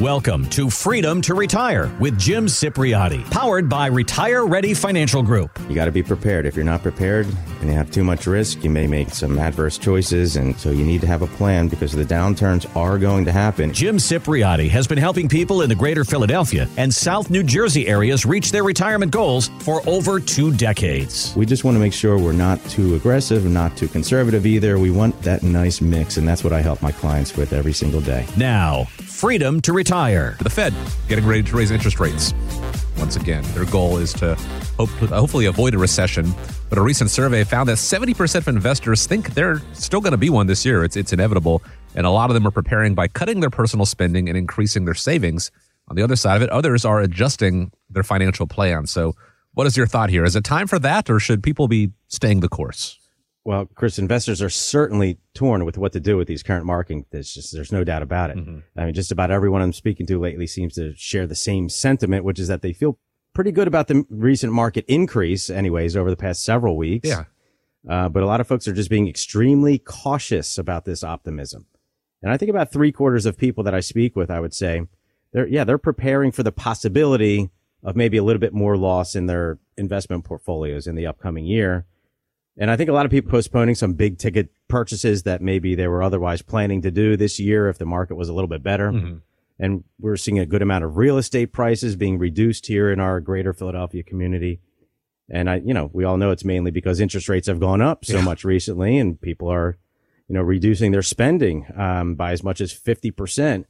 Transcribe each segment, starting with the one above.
Welcome to Freedom to Retire with Jim Cipriotti, powered by Retire Ready Financial Group. You got to be prepared. If you're not prepared and you have too much risk, you may make some adverse choices. And so you need to have a plan because the downturns are going to happen. Jim Cipriotti has been helping people in the greater Philadelphia and South New Jersey areas reach their retirement goals for over two decades. We just want to make sure we're not too aggressive not too conservative either. We want that nice mix. And that's what I help my clients with every single day. Now, freedom to retire. The Fed getting ready to raise interest rates. Once again, their goal is to hope, hopefully avoid a recession. But a recent survey found that 70% of investors think they're still going to be one this year. It's, it's inevitable. And a lot of them are preparing by cutting their personal spending and increasing their savings. On the other side of it, others are adjusting their financial plans. So, what is your thought here? Is it time for that, or should people be staying the course? Well, Chris, investors are certainly torn with what to do with these current market. There's just there's no doubt about it. Mm-hmm. I mean, just about everyone I'm speaking to lately seems to share the same sentiment, which is that they feel pretty good about the recent market increase, anyways, over the past several weeks. Yeah. Uh, but a lot of folks are just being extremely cautious about this optimism. And I think about three quarters of people that I speak with, I would say, they're yeah, they're preparing for the possibility of maybe a little bit more loss in their investment portfolios in the upcoming year. And I think a lot of people postponing some big ticket purchases that maybe they were otherwise planning to do this year if the market was a little bit better. Mm-hmm. And we're seeing a good amount of real estate prices being reduced here in our greater Philadelphia community. And I, you know, we all know it's mainly because interest rates have gone up so yeah. much recently and people are, you know, reducing their spending, um, by as much as 50%.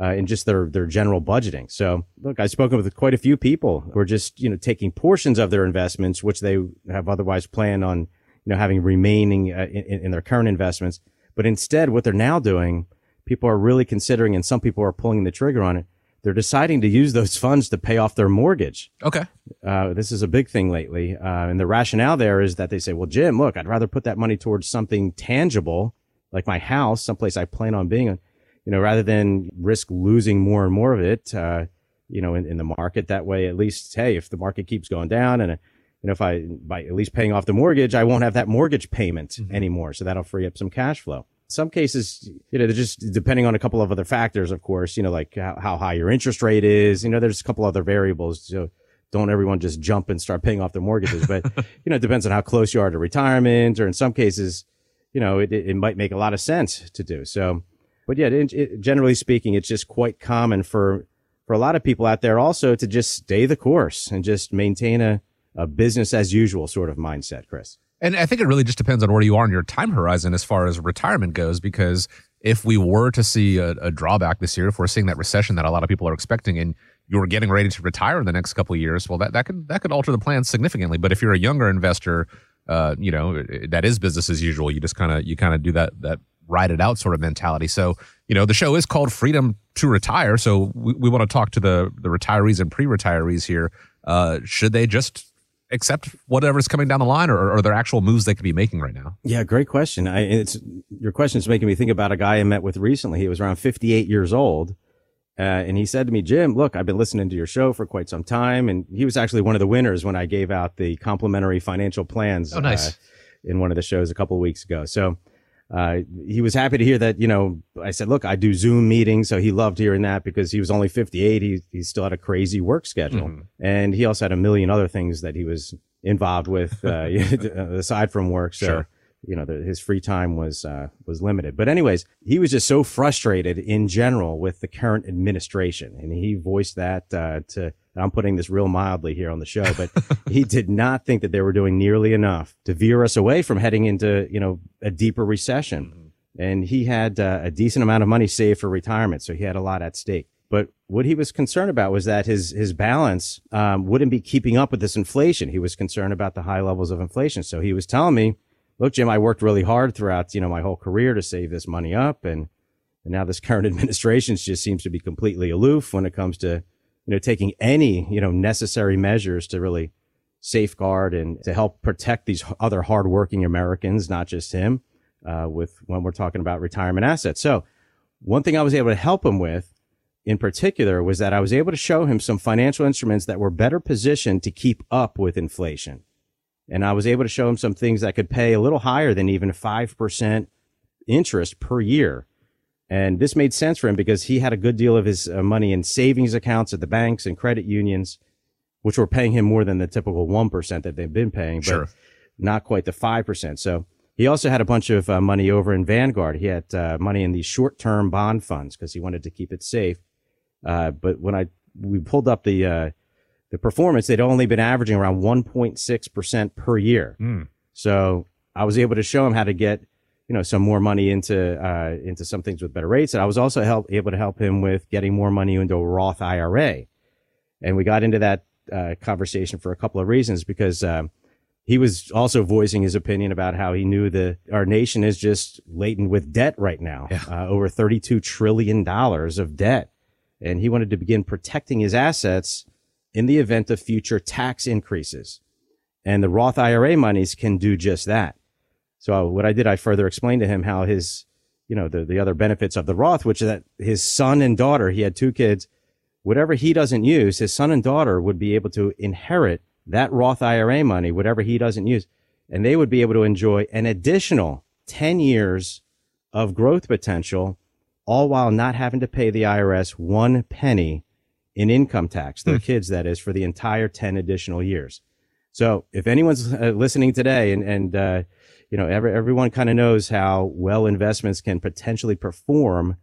Uh, in just their their general budgeting. So, look, I've spoken with quite a few people who are just you know taking portions of their investments, which they have otherwise planned on you know, having remaining uh, in, in their current investments. But instead, what they're now doing, people are really considering, and some people are pulling the trigger on it. They're deciding to use those funds to pay off their mortgage. Okay. Uh, this is a big thing lately. Uh, and the rationale there is that they say, well, Jim, look, I'd rather put that money towards something tangible, like my house, someplace I plan on being, you know, rather than risk losing more and more of it, uh, you know, in, in the market. That way, at least, hey, if the market keeps going down and you know, if I, by at least paying off the mortgage, I won't have that mortgage payment mm-hmm. anymore. So that'll free up some cash flow. Some cases, you know, they're just depending on a couple of other factors, of course, you know, like how, how high your interest rate is. You know, there's a couple other variables. So don't everyone just jump and start paying off their mortgages. But, you know, it depends on how close you are to retirement or in some cases, you know, it, it might make a lot of sense to do. So, but yeah, it, it, generally speaking, it's just quite common for, for a lot of people out there also to just stay the course and just maintain a, a business as usual sort of mindset, Chris. And I think it really just depends on where you are in your time horizon as far as retirement goes, because if we were to see a, a, drawback this year, if we're seeing that recession that a lot of people are expecting, and you're getting ready to retire in the next couple of years, well, that, that could that could alter the plan significantly. But if you're a younger investor, uh, you know that is business as usual. You just kind of you kind of do that that ride it out sort of mentality. So you know the show is called Freedom to Retire. So we, we want to talk to the the retirees and pre-retirees here. Uh, should they just accept whatever's coming down the line, or, or are there actual moves they could be making right now? Yeah, great question. I, it's your question is making me think about a guy I met with recently. He was around 58 years old. Uh, and he said to me, Jim, look, I've been listening to your show for quite some time. And he was actually one of the winners when I gave out the complimentary financial plans. Oh, nice. Uh, in one of the shows a couple of weeks ago. So, uh, he was happy to hear that, you know, I said, look, I do Zoom meetings. So he loved hearing that because he was only 58. He, he still had a crazy work schedule. Mm-hmm. And he also had a million other things that he was involved with, uh, aside from work. So, sure. you know, the, his free time was, uh, was limited. But anyways, he was just so frustrated in general with the current administration. And he voiced that, uh, to, I'm putting this real mildly here on the show, but he did not think that they were doing nearly enough to veer us away from heading into, you know, a deeper recession. Mm-hmm. And he had uh, a decent amount of money saved for retirement, so he had a lot at stake. But what he was concerned about was that his his balance um, wouldn't be keeping up with this inflation. He was concerned about the high levels of inflation. So he was telling me, "Look, Jim, I worked really hard throughout you know my whole career to save this money up, and and now this current administration just seems to be completely aloof when it comes to you know, taking any, you know, necessary measures to really safeguard and to help protect these other hardworking Americans, not just him, uh, with when we're talking about retirement assets. So one thing I was able to help him with in particular was that I was able to show him some financial instruments that were better positioned to keep up with inflation. And I was able to show him some things that could pay a little higher than even 5% interest per year And this made sense for him because he had a good deal of his uh, money in savings accounts at the banks and credit unions, which were paying him more than the typical 1% that they've been paying, but Sure. not quite the 5%. So he also had a bunch of uh, money over in Vanguard. He had uh, money in these short-term bond funds because he wanted to keep it safe. Uh, but when I, we pulled up the, uh, the performance, they'd only been averaging around 1.6% per year. So I was able to show him how to get, you know, some more money into, uh, into some things with better rates. And I was also help, able to help him with getting more money into a Roth IRA. And we got into that, uh, conversation for a couple of reasons because, um, he was also voicing his opinion about how he knew that our nation is just laden with debt right now, uh, over $32 trillion of debt. And he wanted to begin protecting his assets in the event of future tax increases. And the Roth IRA monies can do just that. So what I did, I further explained to him how his, you know, the, the other benefits of the Roth, which is that his son and daughter, he had two kids, whatever he doesn't use, his son and daughter would be able to inherit that Roth IRA money, whatever he doesn't use, and they would be able to enjoy an additional 10 years of growth potential, all while not having to pay the IRS one penny in income tax, their kids, that is, for the entire 10 additional years. So if anyone's uh, listening today and, and, uh, you know, every, everyone kind of knows how well investments can potentially perform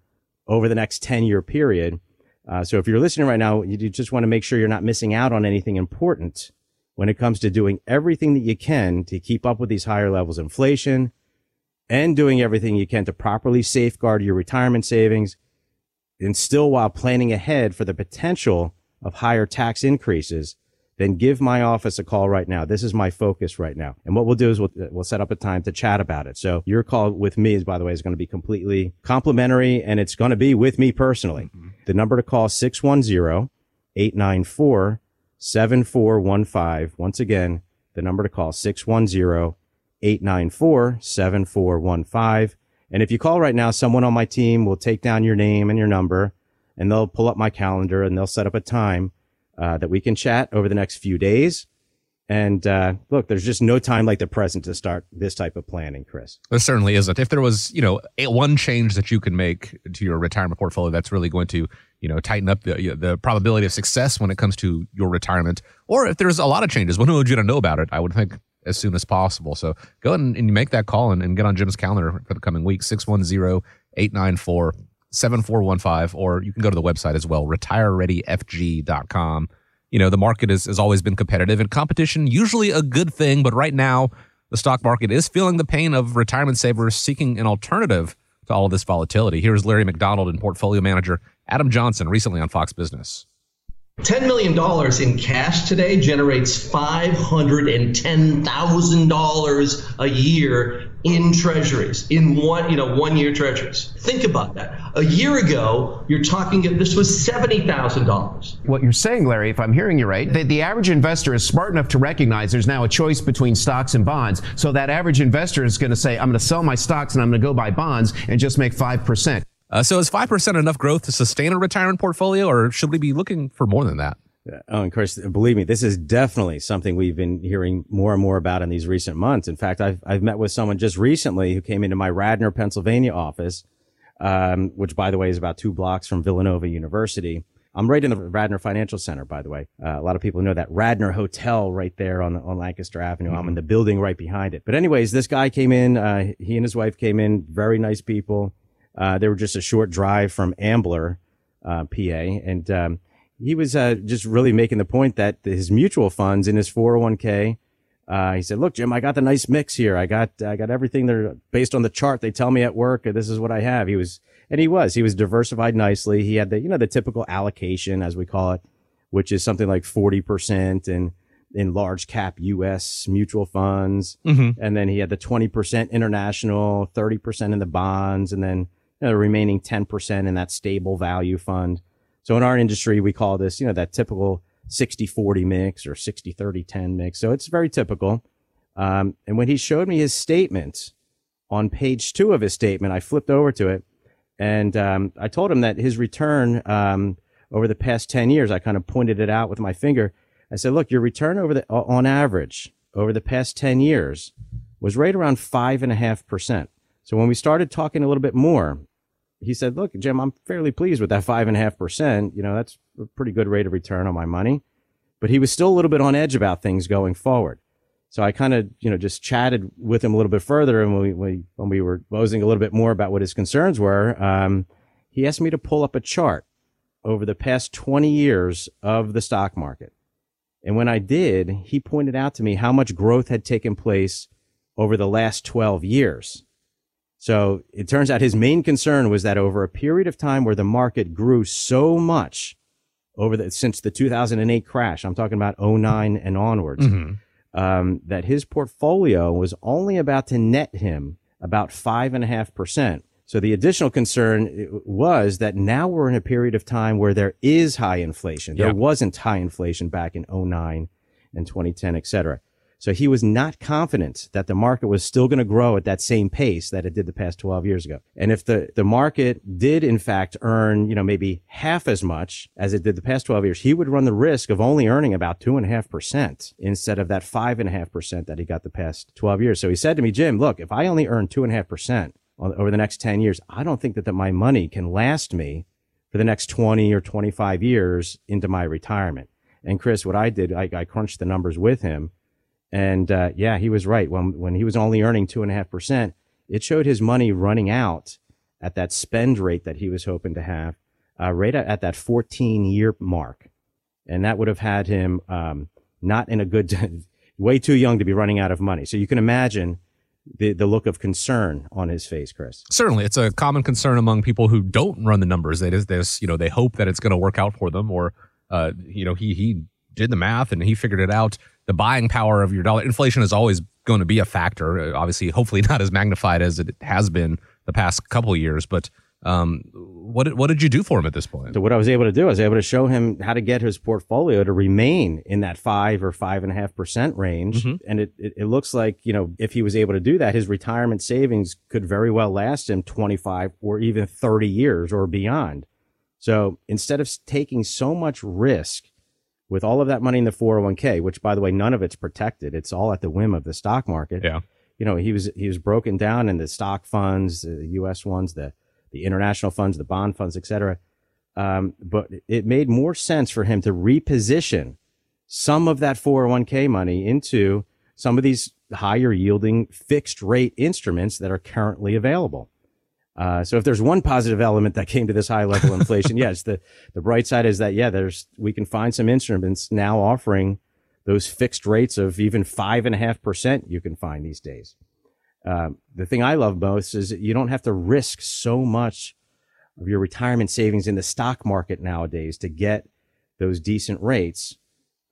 over the next 10 year period. Uh, so if you're listening right now, you just want to make sure you're not missing out on anything important when it comes to doing everything that you can to keep up with these higher levels of inflation and doing everything you can to properly safeguard your retirement savings and still while planning ahead for the potential of higher tax increases, then give my office a call right now. This is my focus right now. And what we'll do is we'll, we'll set up a time to chat about it. So your call with me is, by the way, is going to be completely complimentary and it's going to be with me personally. Mm-hmm. The number to call 610-894 7415. Once again, the number to call 610 894 7415. And if you call right now, someone on my team will take down your name and your number and they'll pull up my calendar and they'll set up a time uh, that we can chat over the next few days. And uh, look, there's just no time like the present to start this type of planning, Chris. There certainly isn't. If there was, you know, a, one change that you can make to your retirement portfolio that's really going to, you know, tighten up the the probability of success when it comes to your retirement, or if there's a lot of changes, when would you to know about it? I would think as soon as possible. So go and, and make that call and, and get on Jim's calendar for the coming week, 610-894-7415, or you can go to the website as well, retirereadyfg.com. You know, the market has always been competitive and competition, usually a good thing, but right now the stock market is feeling the pain of retirement savers seeking an alternative to all of this volatility. Here's Larry McDonald and portfolio manager Adam Johnson recently on Fox Business. $10 million in cash today generates $510,000 a year in treasuries, in one, you know, one year treasuries. Think about that. A year ago, you're talking, this was $70,000. What you're saying, Larry, if I'm hearing you right, that the average investor is smart enough to recognize there's now a choice between stocks and bonds. So that average investor is going to say, I'm going to sell my stocks and I'm going to go buy bonds and just make 5%. Uh, so is 5% enough growth to sustain a retirement portfolio, or should we be looking for more than that? Oh, and Chris, believe me, this is definitely something we've been hearing more and more about in these recent months. In fact, I've, I've met with someone just recently who came into my Radnor, Pennsylvania office, um, which by the way is about two blocks from Villanova University. I'm right in the Radnor Financial Center, by the way. Uh, a lot of people know that Radnor Hotel right there on, on Lancaster Avenue. I'm in the building right behind it. But anyways, this guy came in, uh, he and his wife came in, very nice people. Uh, they were just a short drive from Ambler, uh, PA. And, um, he was, uh, just really making the point that his mutual funds in his 401k, uh, he said, look, Jim, I got the nice mix here. I got, I got everything there based on the chart. They tell me at work, this is what I have. He was, and he was, he was diversified nicely. He had the, you know, the typical allocation, as we call it, which is something like 40% in, in large cap U.S. mutual funds. And then he had the 20% international, 30% in the bonds, and then you know, the remaining 10% in that stable value fund. So in our industry, we call this, you know, that typical 60-40 mix or 60-30-10 mix. So it's very typical. Um, and when he showed me his statement on page two of his statement, I flipped over to it and, um, I told him that his return, um, over the past 10 years, I kind of pointed it out with my finger. I said, look, your return over the, on average over the past 10 years was right around five and a half percent. So when we started talking a little bit more, he said, look, Jim, I'm fairly pleased with that five and a half percent. You know, that's a pretty good rate of return on my money. But he was still a little bit on edge about things going forward. So I kind of, you know, just chatted with him a little bit further. And when we, we, when we were posing a little bit more about what his concerns were, um, he asked me to pull up a chart over the past 20 years of the stock market. And when I did, he pointed out to me how much growth had taken place over the last 12 years. So it turns out his main concern was that over a period of time where the market grew so much over the, since the 2008 crash, I'm talking about 09 and onwards, mm-hmm. um, that his portfolio was only about to net him about five and a half percent. So the additional concern was that now we're in a period of time where there is high inflation. There wasn't high inflation back in 09 and 2010, et cetera. So he was not confident that the market was still going to grow at that same pace that it did the past 12 years ago. And if the, the market did in fact earn, you know, maybe half as much as it did the past 12 years, he would run the risk of only earning about two and a half percent instead of that five and a half percent that he got the past 12 years. So he said to me, Jim, look, if I only earn two and a half percent over the next 10 years, I don't think that, that my money can last me for the next 20 or 25 years into my retirement. And Chris, what I did, I, I crunched the numbers with him and uh, yeah, he was right. When when he was only earning two and a half percent, it showed his money running out at that spend rate that he was hoping to have, uh, right at, at, that 14 year mark, and that would have had him um, not in a good, way too young to be running out of money. So you can imagine. The, the look of concern on his face, Chris. Certainly, it's a common concern among people who don't run the numbers. They just, this, you know, they hope that it's going to work out for them, or, uh, you know, he he did the math and he figured it out the buying power of your dollar. Inflation is always going to be a factor. Uh, obviously, hopefully not as magnified as it has been the past couple of years. But um, what did, what did you do for him at this point? So what I was able to do, I was able to show him how to get his portfolio to remain in that five or five and a half percent range. Mm-hmm. And it, it, it looks like, you know, if he was able to do that, his retirement savings could very well last him 25 or even 30 years or beyond. So instead of taking so much risk with all of that money in the 401k, which by the way, none of it's protected. It's all at the whim of the stock market. Yeah. You know, he was, he was broken down in the stock funds, the U.S. ones, the, the international funds, the bond funds, et cetera. Um, but it made more sense for him to reposition some of that 401k money into some of these higher yielding fixed rate instruments that are currently available. Uh, so if there's one positive element that came to this high level inflation, yes, the, the bright side is that, yeah, there's, we can find some instruments now offering those fixed rates of even five and a half percent you can find these days. Um, the thing I love most is you don't have to risk so much of your retirement savings in the stock market nowadays to get those decent rates.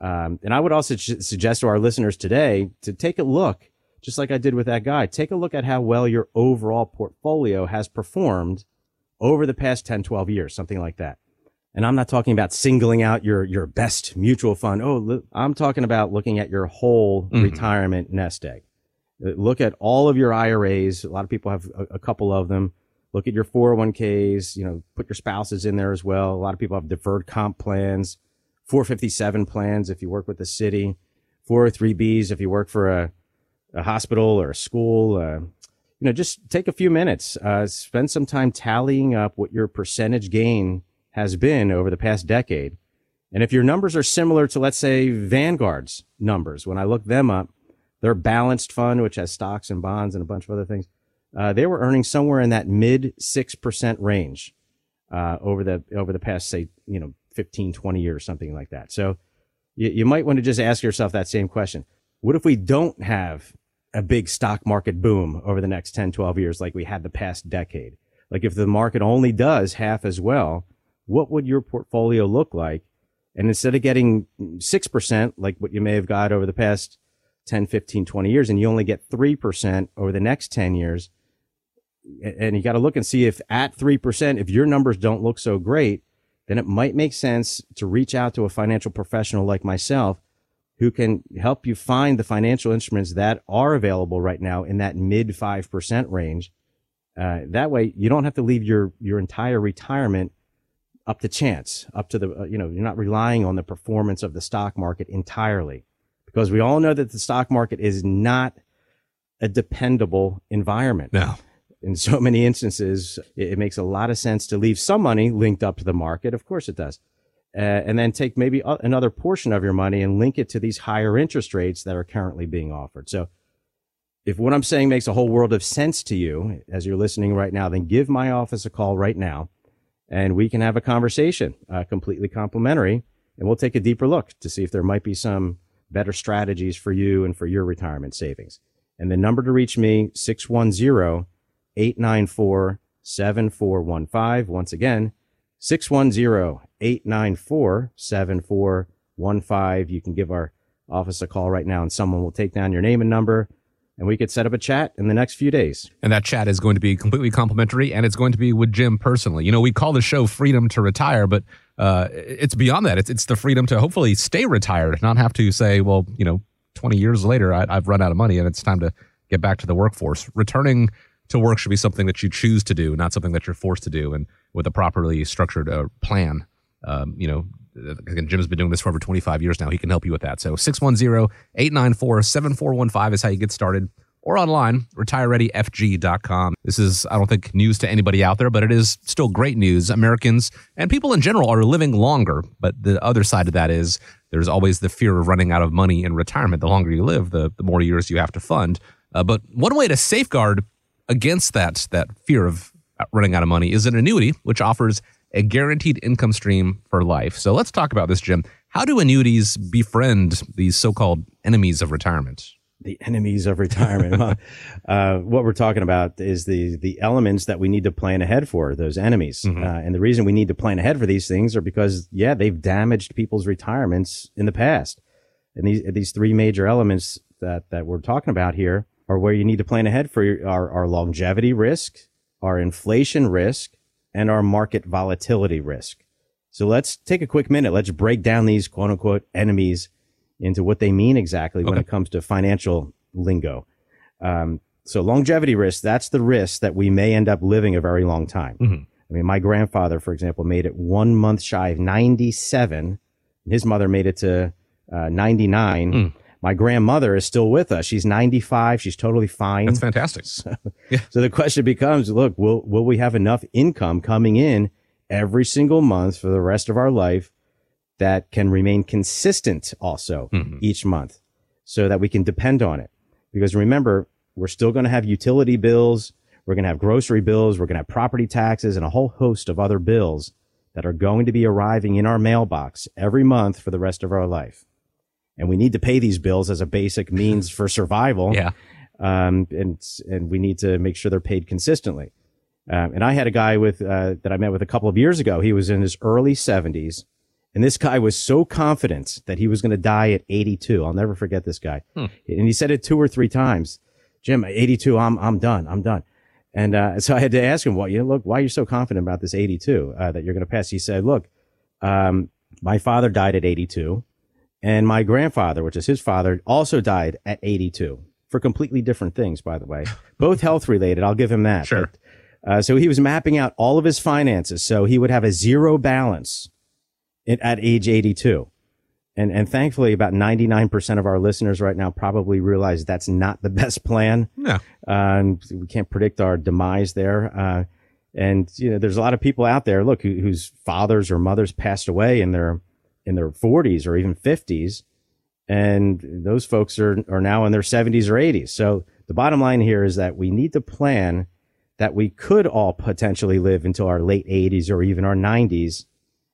Um, and I would also suggest to our listeners today to take a look just like I did with that guy. Take a look at how well your overall portfolio has performed over the past 10, 12 years, something like that. And I'm not talking about singling out your, your best mutual fund. Oh, I'm talking about looking at your whole mm-hmm. retirement nest egg. Look at all of your IRAs. A lot of people have a, a couple of them. Look at your 401ks, you know, put your spouses in there as well. A lot of people have deferred comp plans, 457 plans if you work with the city, 403bs if you work for a, a hospital or a school, uh, you know, just take a few minutes, uh, spend some time tallying up what your percentage gain has been over the past decade. And if your numbers are similar to, let's say, Vanguard's numbers, when I look them up, their balanced fund, which has stocks and bonds and a bunch of other things, uh, they were earning somewhere in that mid 6% range, uh, over the, over the past, say, you know, 15, 20 years, something like that. So you, you might want to just ask yourself that same question. What if we don't have a big stock market boom over the next 10, 12 years like we had the past decade? Like if the market only does half as well, what would your portfolio look like? And instead of getting 6%, like what you may have got over the past 10, 15, 20 years, and you only get 3% over the next 10 years, and you got to look and see if at 3%, if your numbers don't look so great, then it might make sense to reach out to a financial professional like myself who can help you find the financial instruments that are available right now in that mid 5% range. Uh, that way you don't have to leave your, your entire retirement up to chance, up to the, uh, you know, you're not relying on the performance of the stock market entirely because we all know that the stock market is not a dependable environment. No. in so many instances, it, it makes a lot of sense to leave some money linked up to the market. Of course it does. Uh, and then take maybe another portion of your money and link it to these higher interest rates that are currently being offered. So if what I'm saying makes a whole world of sense to you as you're listening right now, then give my office a call right now and we can have a conversation, uh, completely complimentary, and we'll take a deeper look to see if there might be some better strategies for you and for your retirement savings. And the number to reach me, 610 894 7415. Once again, 610 894 7415. You can give our office a call right now and someone will take down your name and number and we could set up a chat in the next few days. And that chat is going to be completely complimentary and it's going to be with Jim personally. You know, we call the show Freedom to Retire, but uh, it's beyond that. It's, it's the freedom to hopefully stay retired, not have to say, well, you know, 20 years later, I, I've run out of money and it's time to get back to the workforce. Returning to work should be something that you choose to do, not something that you're forced to do, and with a properly structured uh, plan. Um, you know, again, Jim's been doing this for over 25 years now. He can help you with that. So 610-894-7415 is how you get started. Or online, retirereadyfg.com. This is, I don't think, news to anybody out there, but it is still great news. Americans and people in general are living longer. But the other side of that is there's always the fear of running out of money in retirement. The longer you live, the, the more years you have to fund. Uh, but one way to safeguard against that, that fear of running out of money is an annuity, which offers a guaranteed income stream for life. So let's talk about this, Jim. How do annuities befriend these so called enemies of retirement? The enemies of retirement. uh, what we're talking about is the the elements that we need to plan ahead for those enemies, mm-hmm. uh, and the reason we need to plan ahead for these things are because yeah, they've damaged people's retirements in the past, and these these three major elements that that we're talking about here are where you need to plan ahead for your, our our longevity risk, our inflation risk, and our market volatility risk. So let's take a quick minute. Let's break down these quote unquote enemies into what they mean exactly okay. when it comes to financial lingo. Um, so longevity risk, that's the risk that we may end up living a very long time. Mm-hmm. I mean, my grandfather, for example, made it one month shy of 97. His mother made it to uh, 99. Mm. My grandmother is still with us. She's 95. She's totally fine. That's fantastic. So, yeah. so the question becomes, look, will, will we have enough income coming in every single month for the rest of our life that can remain consistent also mm-hmm. each month so that we can depend on it? Because remember, we're still going to have utility bills. We're going to have grocery bills. We're going to have property taxes and a whole host of other bills that are going to be arriving in our mailbox every month for the rest of our life and we need to pay these bills as a basic means for survival. Yeah. Um, and, and we need to make sure they're paid consistently. Um, and I had a guy with, uh, that I met with a couple of years ago. He was in his early seventies. And this guy was so confident that he was going to die at 82. I'll never forget this guy. Hmm. And he said it two or three times. Jim, 82, I'm, I'm done. I'm done. And, uh, so I had to ask him, well, you know, look, why are you so confident about this 82, uh, that you're going to pass? He said, look, um, my father died at 82. And my grandfather, which is his father, also died at 82 for completely different things, by the way, both health related. I'll give him that. Sure. But, uh, so he was mapping out all of his finances. So he would have a zero balance in, at age 82. And, and thankfully about 99% of our listeners right now probably realize that's not the best plan. No. Uh, we can't predict our demise there. Uh, and, you know, there's a lot of people out there, look, who, whose fathers or mothers passed away and they're, in their 40s or even 50s. And those folks are, are now in their 70s or 80s. So the bottom line here is that we need to plan that we could all potentially live until our late 80s or even our 90s.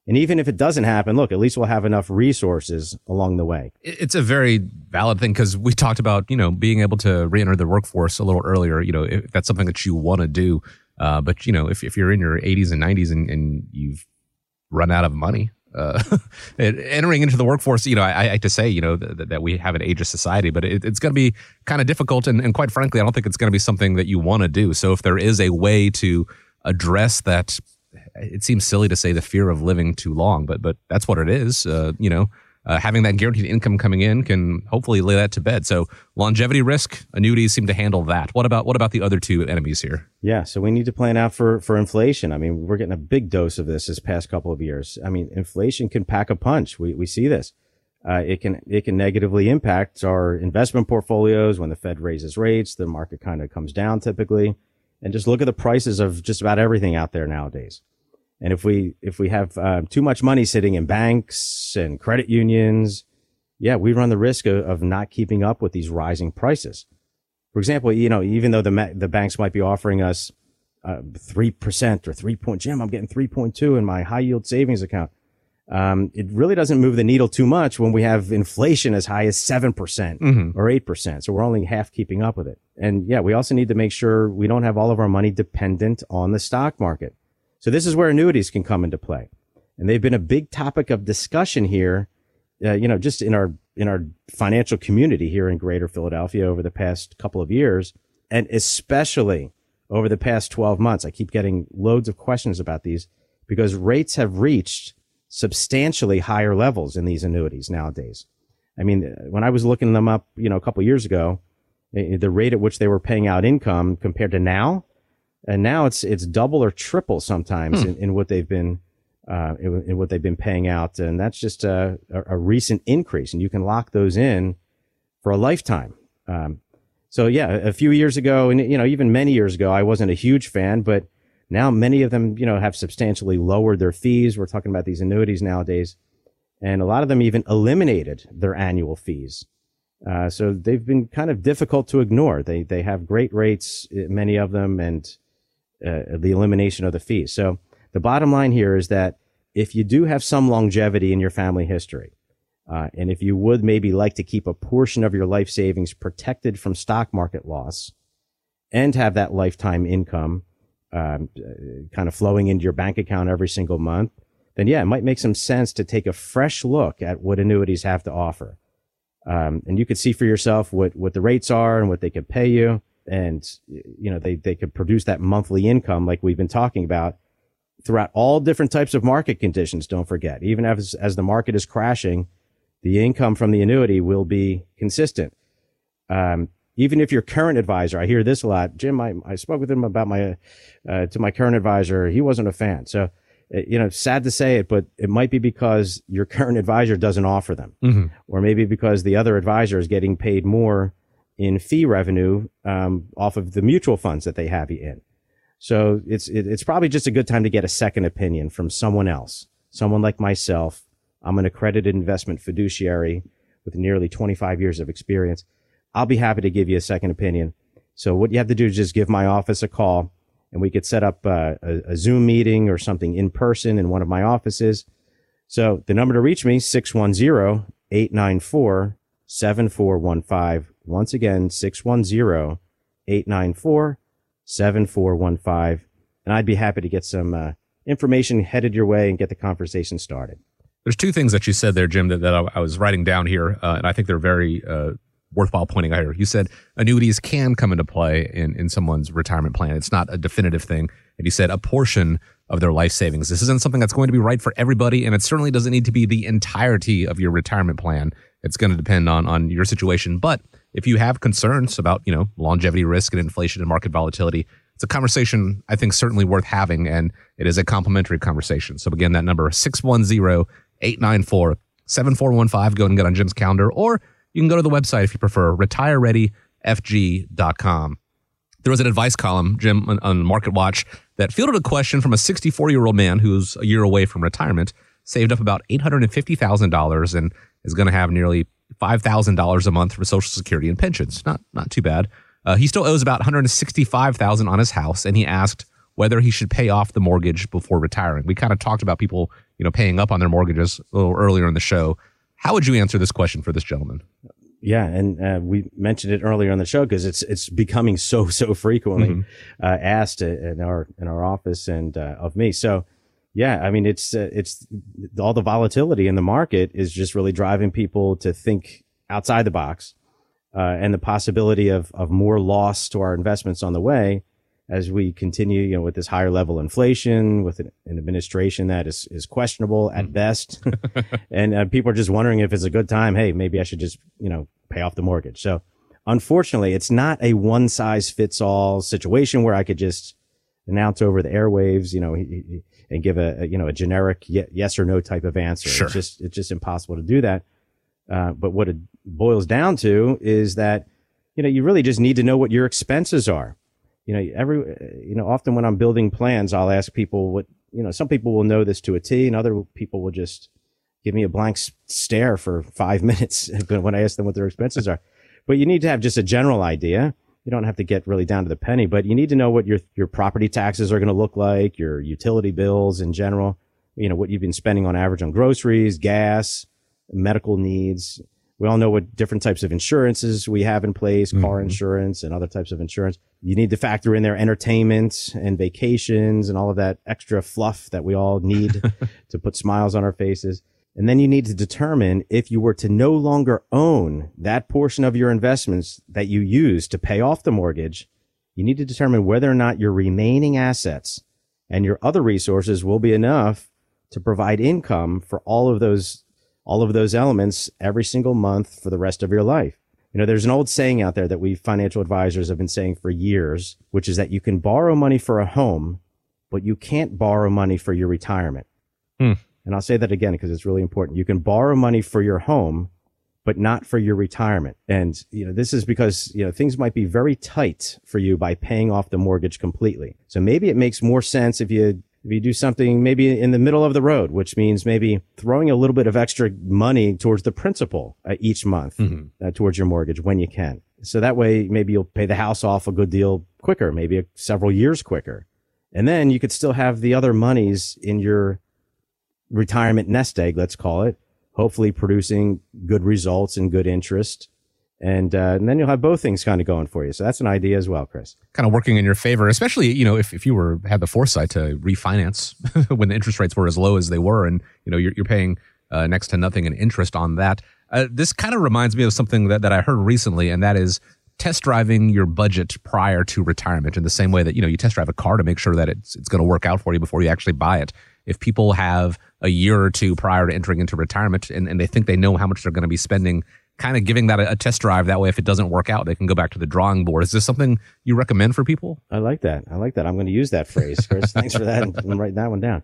And even if it doesn't happen, look, at least we'll have enough resources along the way. It's a very valid thing because we talked about, you know, being able to re-enter the workforce a little earlier, you know, if that's something that you want to do. Uh, but, you know, if, if you're in your 80s and 90s and, and you've run out of money, uh, entering into the workforce, you know, I, I hate to say, you know, that, that we have an ageist society, but it, it's going to be kind of difficult. And, and, quite frankly, I don't think it's going to be something that you want to do. So if there is a way to address that, it seems silly to say the fear of living too long, but but that's what it is. Uh, you know, uh, having that guaranteed income coming in can hopefully lay that to bed. So longevity risk, annuities seem to handle that. What about what about the other two enemies here? Yeah, so we need to plan out for for inflation. I mean, we're getting a big dose of this this past couple of years. I mean, inflation can pack a punch. We we see this. Uh, it can it can negatively impact our investment portfolios when the Fed raises rates. The market kind of comes down typically, and just look at the prices of just about everything out there nowadays. And if we if we have uh, too much money sitting in banks and credit unions, yeah, we run the risk of, of not keeping up with these rising prices. For example, you know, even though the the banks might be offering us uh, three percent or three point, Jim, I'm getting three point two in my high yield savings account. Um, it really doesn't move the needle too much when we have inflation as high as 7% or 8%. So we're only half keeping up with it. And yeah, we also need to make sure we don't have all of our money dependent on the stock market. So this is where annuities can come into play. And they've been a big topic of discussion here, uh, you know, just in our, in our financial community here in greater Philadelphia over the past couple of years. And especially over the past 12 months, I keep getting loads of questions about these because rates have reached substantially higher levels in these annuities nowadays. I mean, when I was looking them up, you know, a couple years ago, eh, the rate at which they were paying out income compared to now, and now it's it's double or triple sometimes in, in what they've been uh, in, in what they've been paying out, and that's just a, a, a recent increase, and you can lock those in for a lifetime. Um, so yeah, a few years ago, and you know, even many years ago, I wasn't a huge fan, but now many of them, you know, have substantially lowered their fees. We're talking about these annuities nowadays, and a lot of them even eliminated their annual fees. Uh, so they've been kind of difficult to ignore. They they have great rates, eh, many of them, and uh, the elimination of the fees. So the bottom line here is that if you do have some longevity in your family history, uh, and if you would maybe like to keep a portion of your life savings protected from stock market loss, and have that lifetime income um, uh, kind of flowing into your bank account every single month, then yeah, it might make some sense to take a fresh look at what annuities have to offer. Um, and you could see for yourself what, what the rates are and what they could pay you. And, you know, they, they could produce that monthly income like we've been talking about throughout all different types of market conditions. Don't forget, even as, as the market is crashing, the income from the annuity will be consistent. Um, even if your current advisor, I hear this a lot. Jim, I, I spoke with him about my, uh, to my current advisor. He wasn't a fan. So, uh, you know, sad to say it, but it might be because your current advisor doesn't offer them, Mm-hmm. or maybe because the other advisor is getting paid more in fee revenue um, off of the mutual funds that they have you in. So it's it, it's probably just a good time to get a second opinion from someone else, someone like myself. I'm an accredited investment fiduciary with nearly 25 years of experience. I'll be happy to give you a second opinion. So what you have to do is just give my office a call and we could set up uh, a, a Zoom meeting or something in person in one of my offices. So the number to reach me, 610-894-7415. Once again, 610-894-7415. And I'd be happy to get some uh, information headed your way and get the conversation started. There's two things that you said there, Jim, that, that I, I was writing down here, uh, and I think they're very uh, worthwhile pointing out here. You said annuities can come into play in, in someone's retirement plan. It's not a definitive thing. And you said a portion of their life savings. This isn't something that's going to be right for everybody, and it certainly doesn't need to be the entirety of your retirement plan. It's going to depend on on your situation. But if you have concerns about you know longevity risk and inflation and market volatility, it's a conversation I think certainly worth having, and it is a complimentary conversation. So again, that number 610 894 7415. Go and get on Jim's calendar, or you can go to the website if you prefer, retirereadyfg.com. There was an advice column, Jim, on, on Market Watch that fielded a question from a 64 year old man who's a year away from retirement, saved up about $850,000 and is going to have nearly $5,000 a month for Social Security and pensions. Not, not too bad. Uh, he still owes about 165,000 on his house, and he asked whether he should pay off the mortgage before retiring. We kind of talked about people, you know, paying up on their mortgages a little earlier in the show. How would you answer this question for this gentleman? Yeah, and uh, we mentioned it earlier on the show because it's it's becoming so so frequently uh, asked in our in our office and uh, of me. So yeah, I mean it's uh, it's all the volatility in the market is just really driving people to think outside the box, uh, and the possibility of of more loss to our investments on the way as we continue, you know, with this higher level inflation, with an, an administration that is is questionable at best, and uh, people are just wondering if it's a good time. Hey, maybe I should just you know pay off the mortgage. So unfortunately, it's not a one size fits all situation where I could just announce over the airwaves, you know, he- he- and give a, a, you know a generic ye- yes or no type of answer. Sure. It's just it's just impossible to do that. Uh, but what it boils down to is that you know you really just need to know what your expenses are. you know, every, you know, often when I'm building plans, I'll ask people what, you know, some people will know this to a T and other people will just give me a blank stare for five minutes when I ask them what their expenses are. But you need to have just a general idea. You don't have to get really down to the penny, but you need to know what your, your property taxes are going to look like, your utility bills in general, you know, what you've been spending on average on groceries, gas, medical needs. We all know what different types of insurances we have in place, car mm-hmm. insurance and other types of insurance. You need to factor in their entertainment and vacations and all of that extra fluff that we all need to put smiles on our faces. And then you need to determine if you were to no longer own that portion of your investments that you use to pay off the mortgage, you need to determine whether or not your remaining assets and your other resources will be enough to provide income for all of those, all of those elements every single month for the rest of your life. You know, there's an old saying out there that we financial advisors have been saying for years, which is that you can borrow money for a home, but you can't borrow money for your retirement. Hmm. And I'll say that again because it's really important. You can borrow money for your home, but not for your retirement. And, you know, this is because, you know, things might be very tight for you by paying off the mortgage completely. So maybe it makes more sense if you, if you do something maybe in the middle of the road, which means maybe throwing a little bit of extra money towards the principal uh, each month mm-hmm. uh, towards your mortgage when you can. So that way, maybe you'll pay the house off a good deal quicker, maybe several years quicker. And then you could still have the other monies in your retirement nest egg, let's call it, hopefully producing good results and good interest. And, uh, and then you'll have both things kind of going for you. So that's an idea as well, Chris. Kind of working in your favor, especially, you know, if, if you were, had the foresight to refinance when the interest rates were as low as they were and, you know, you're, you're paying uh, next to nothing in interest on that. Uh, this kind of reminds me of something that, that I heard recently, and that is test driving your budget prior to retirement in the same way that, you know, you test drive a car to make sure that it's, it's going to work out for you before you actually buy it if people have a year or two prior to entering into retirement and, and they think they know how much they're going to be spending, kind of giving that a, a, test drive. That way, if it doesn't work out, they can go back to the drawing board. Is this something you recommend for people? I like that. I like that. I'm going to use that phrase, Chris. Thanks for that. I'm writing that one down.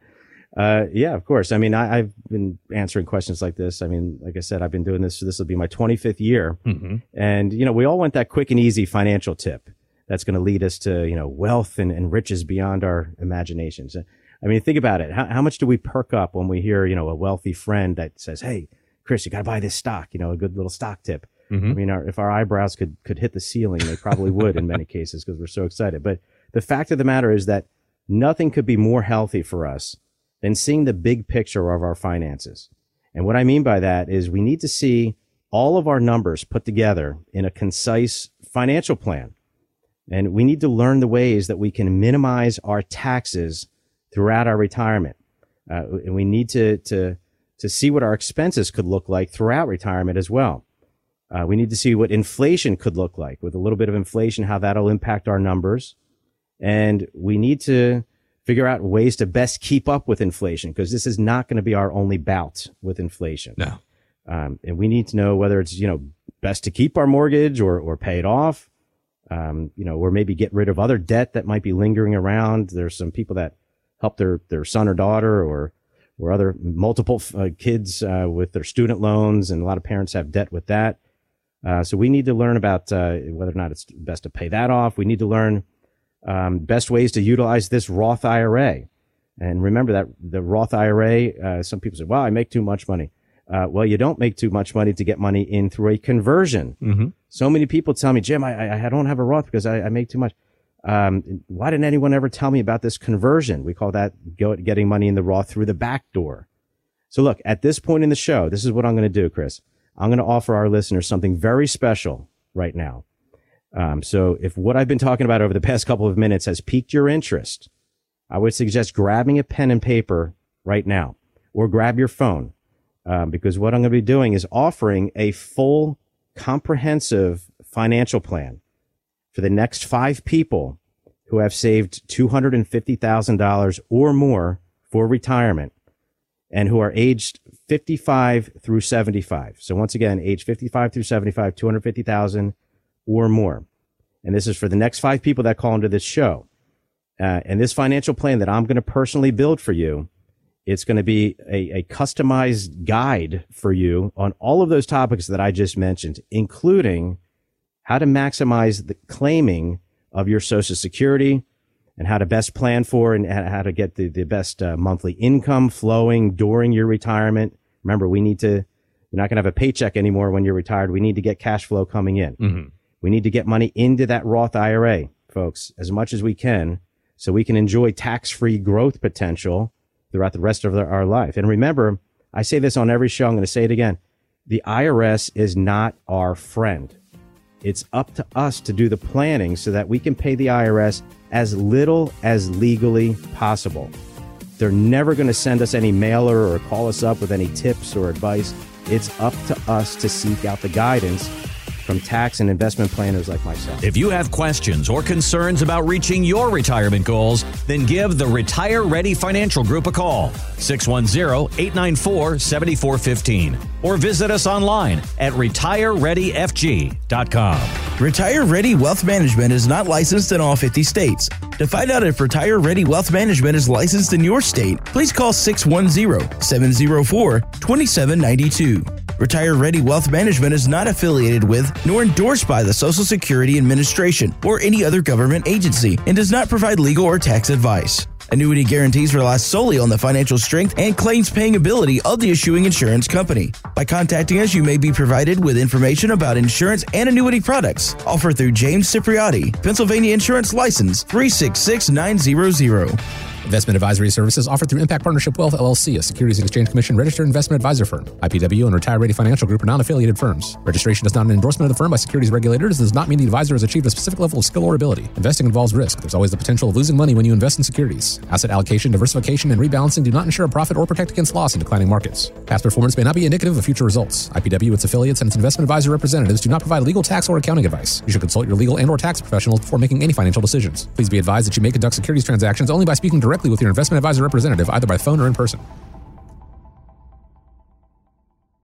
Uh, yeah, of course. I mean, I, have been answering questions like this. I mean, like I said, I've been doing this. So this will be my 25th year. Mm-hmm. And, you know, we all want that quick and easy financial tip that's going to lead us to, you know, wealth and, and riches beyond our imaginations. I mean, think about it. How, how much do we perk up when we hear, you know, a wealthy friend that says, Hey, Chris, you got to buy this stock, you know, a good little stock tip. Mm-hmm. I mean, our, if our eyebrows could, could hit the ceiling, they probably would in many cases because we're so excited. But the fact of the matter is that nothing could be more healthy for us than seeing the big picture of our finances. And what I mean by that is we need to see all of our numbers put together in a concise financial plan. And we need to learn the ways that we can minimize our taxes throughout our retirement. Uh, and we need to, to, to see what our expenses could look like throughout retirement as well. Uh, we need to see what inflation could look like with a little bit of inflation, how that'll impact our numbers. And we need to figure out ways to best keep up with inflation because this is not going to be our only bout with inflation. No. Um, and we need to know whether it's, you know, best to keep our mortgage or, or pay it off. Um, you know, or maybe get rid of other debt that might be lingering around. There's some people that help their, their son or daughter or, or other multiple uh, kids uh, with their student loans. And a lot of parents have debt with that. Uh, so we need to learn about uh, whether or not it's best to pay that off. We need to learn um, best ways to utilize this Roth IRA. And remember that the Roth IRA, uh, some people say, well, I make too much money. Uh, well, you don't make too much money to get money in through a conversion. Mm-hmm. So many people tell me, Jim, I, I don't have a Roth because I, I make too much. Um, why didn't anyone ever tell me about this conversion? We call that getting money in the Roth through the back door. So look, at this point in the show, this is what I'm going to do, Chris. I'm going to offer our listeners something very special right now. Um, so if what I've been talking about over the past couple of minutes has piqued your interest, I would suggest grabbing a pen and paper right now or grab your phone. Um, because what I'm going to be doing is offering a full comprehensive financial plan for the next five people who have saved $250,000 or more for retirement and who are aged 55 through 75. So once again, age 55 through 75, 250,000 or more. And this is for the next five people that call into this show. Uh, and this financial plan that I'm going to personally build for you, it's going to be a, a customized guide for you on all of those topics that I just mentioned, including how to maximize the claiming of your Social Security and how to best plan for and how to get the, the best uh, monthly income flowing during your retirement. Remember, we need to, you're not going to have a paycheck anymore when you're retired. We need to get cash flow coming in. Mm-hmm. We need to get money into that Roth IRA, folks, as much as we can so we can enjoy tax free growth potential throughout the rest of our life. And remember, I say this on every show. I'm going to say it again. The IRS is not our friend. It's up to us to do the planning so that we can pay the IRS as little as legally possible. They're never going to send us any mailer or call us up with any tips or advice. It's up to us to seek out the guidance from tax and investment planners like myself. If you have questions or concerns about reaching your retirement goals, then give the Retire Ready Financial Group a call, 610 894 7415, or visit us online at retirereadyfg.com. Retire Ready Wealth Management is not licensed in all 50 states. To find out if Retire Ready Wealth Management is licensed in your state, please call 610 704 2792. Retire Ready Wealth Management is not affiliated with nor endorsed by the Social Security Administration or any other government agency and does not provide legal or tax advice. Annuity guarantees rely solely on the financial strength and claims paying ability of the issuing insurance company. By contacting us, you may be provided with information about insurance and annuity products offered through James Cipriotti, Pennsylvania Insurance License 366900. Investment advisory services offered through Impact Partnership Wealth LLC, a Securities and Exchange Commission registered investment advisor firm. IPW and Retire Ready Financial Group are non-affiliated firms. Registration is not an endorsement of the firm by securities regulators. Does not mean the advisor has achieved a specific level of skill or ability. Investing involves risk. There's always the potential of losing money when you invest in securities. Asset allocation, diversification, and rebalancing do not ensure a profit or protect against loss in declining markets. Past performance may not be indicative of future results. IPW, its affiliates, and its investment advisor representatives do not provide legal tax or accounting advice. You should consult your legal and or tax professionals before making any financial decisions. Please be advised that you may conduct securities transactions only by speaking directly with your investment advisor representative either by phone or in person.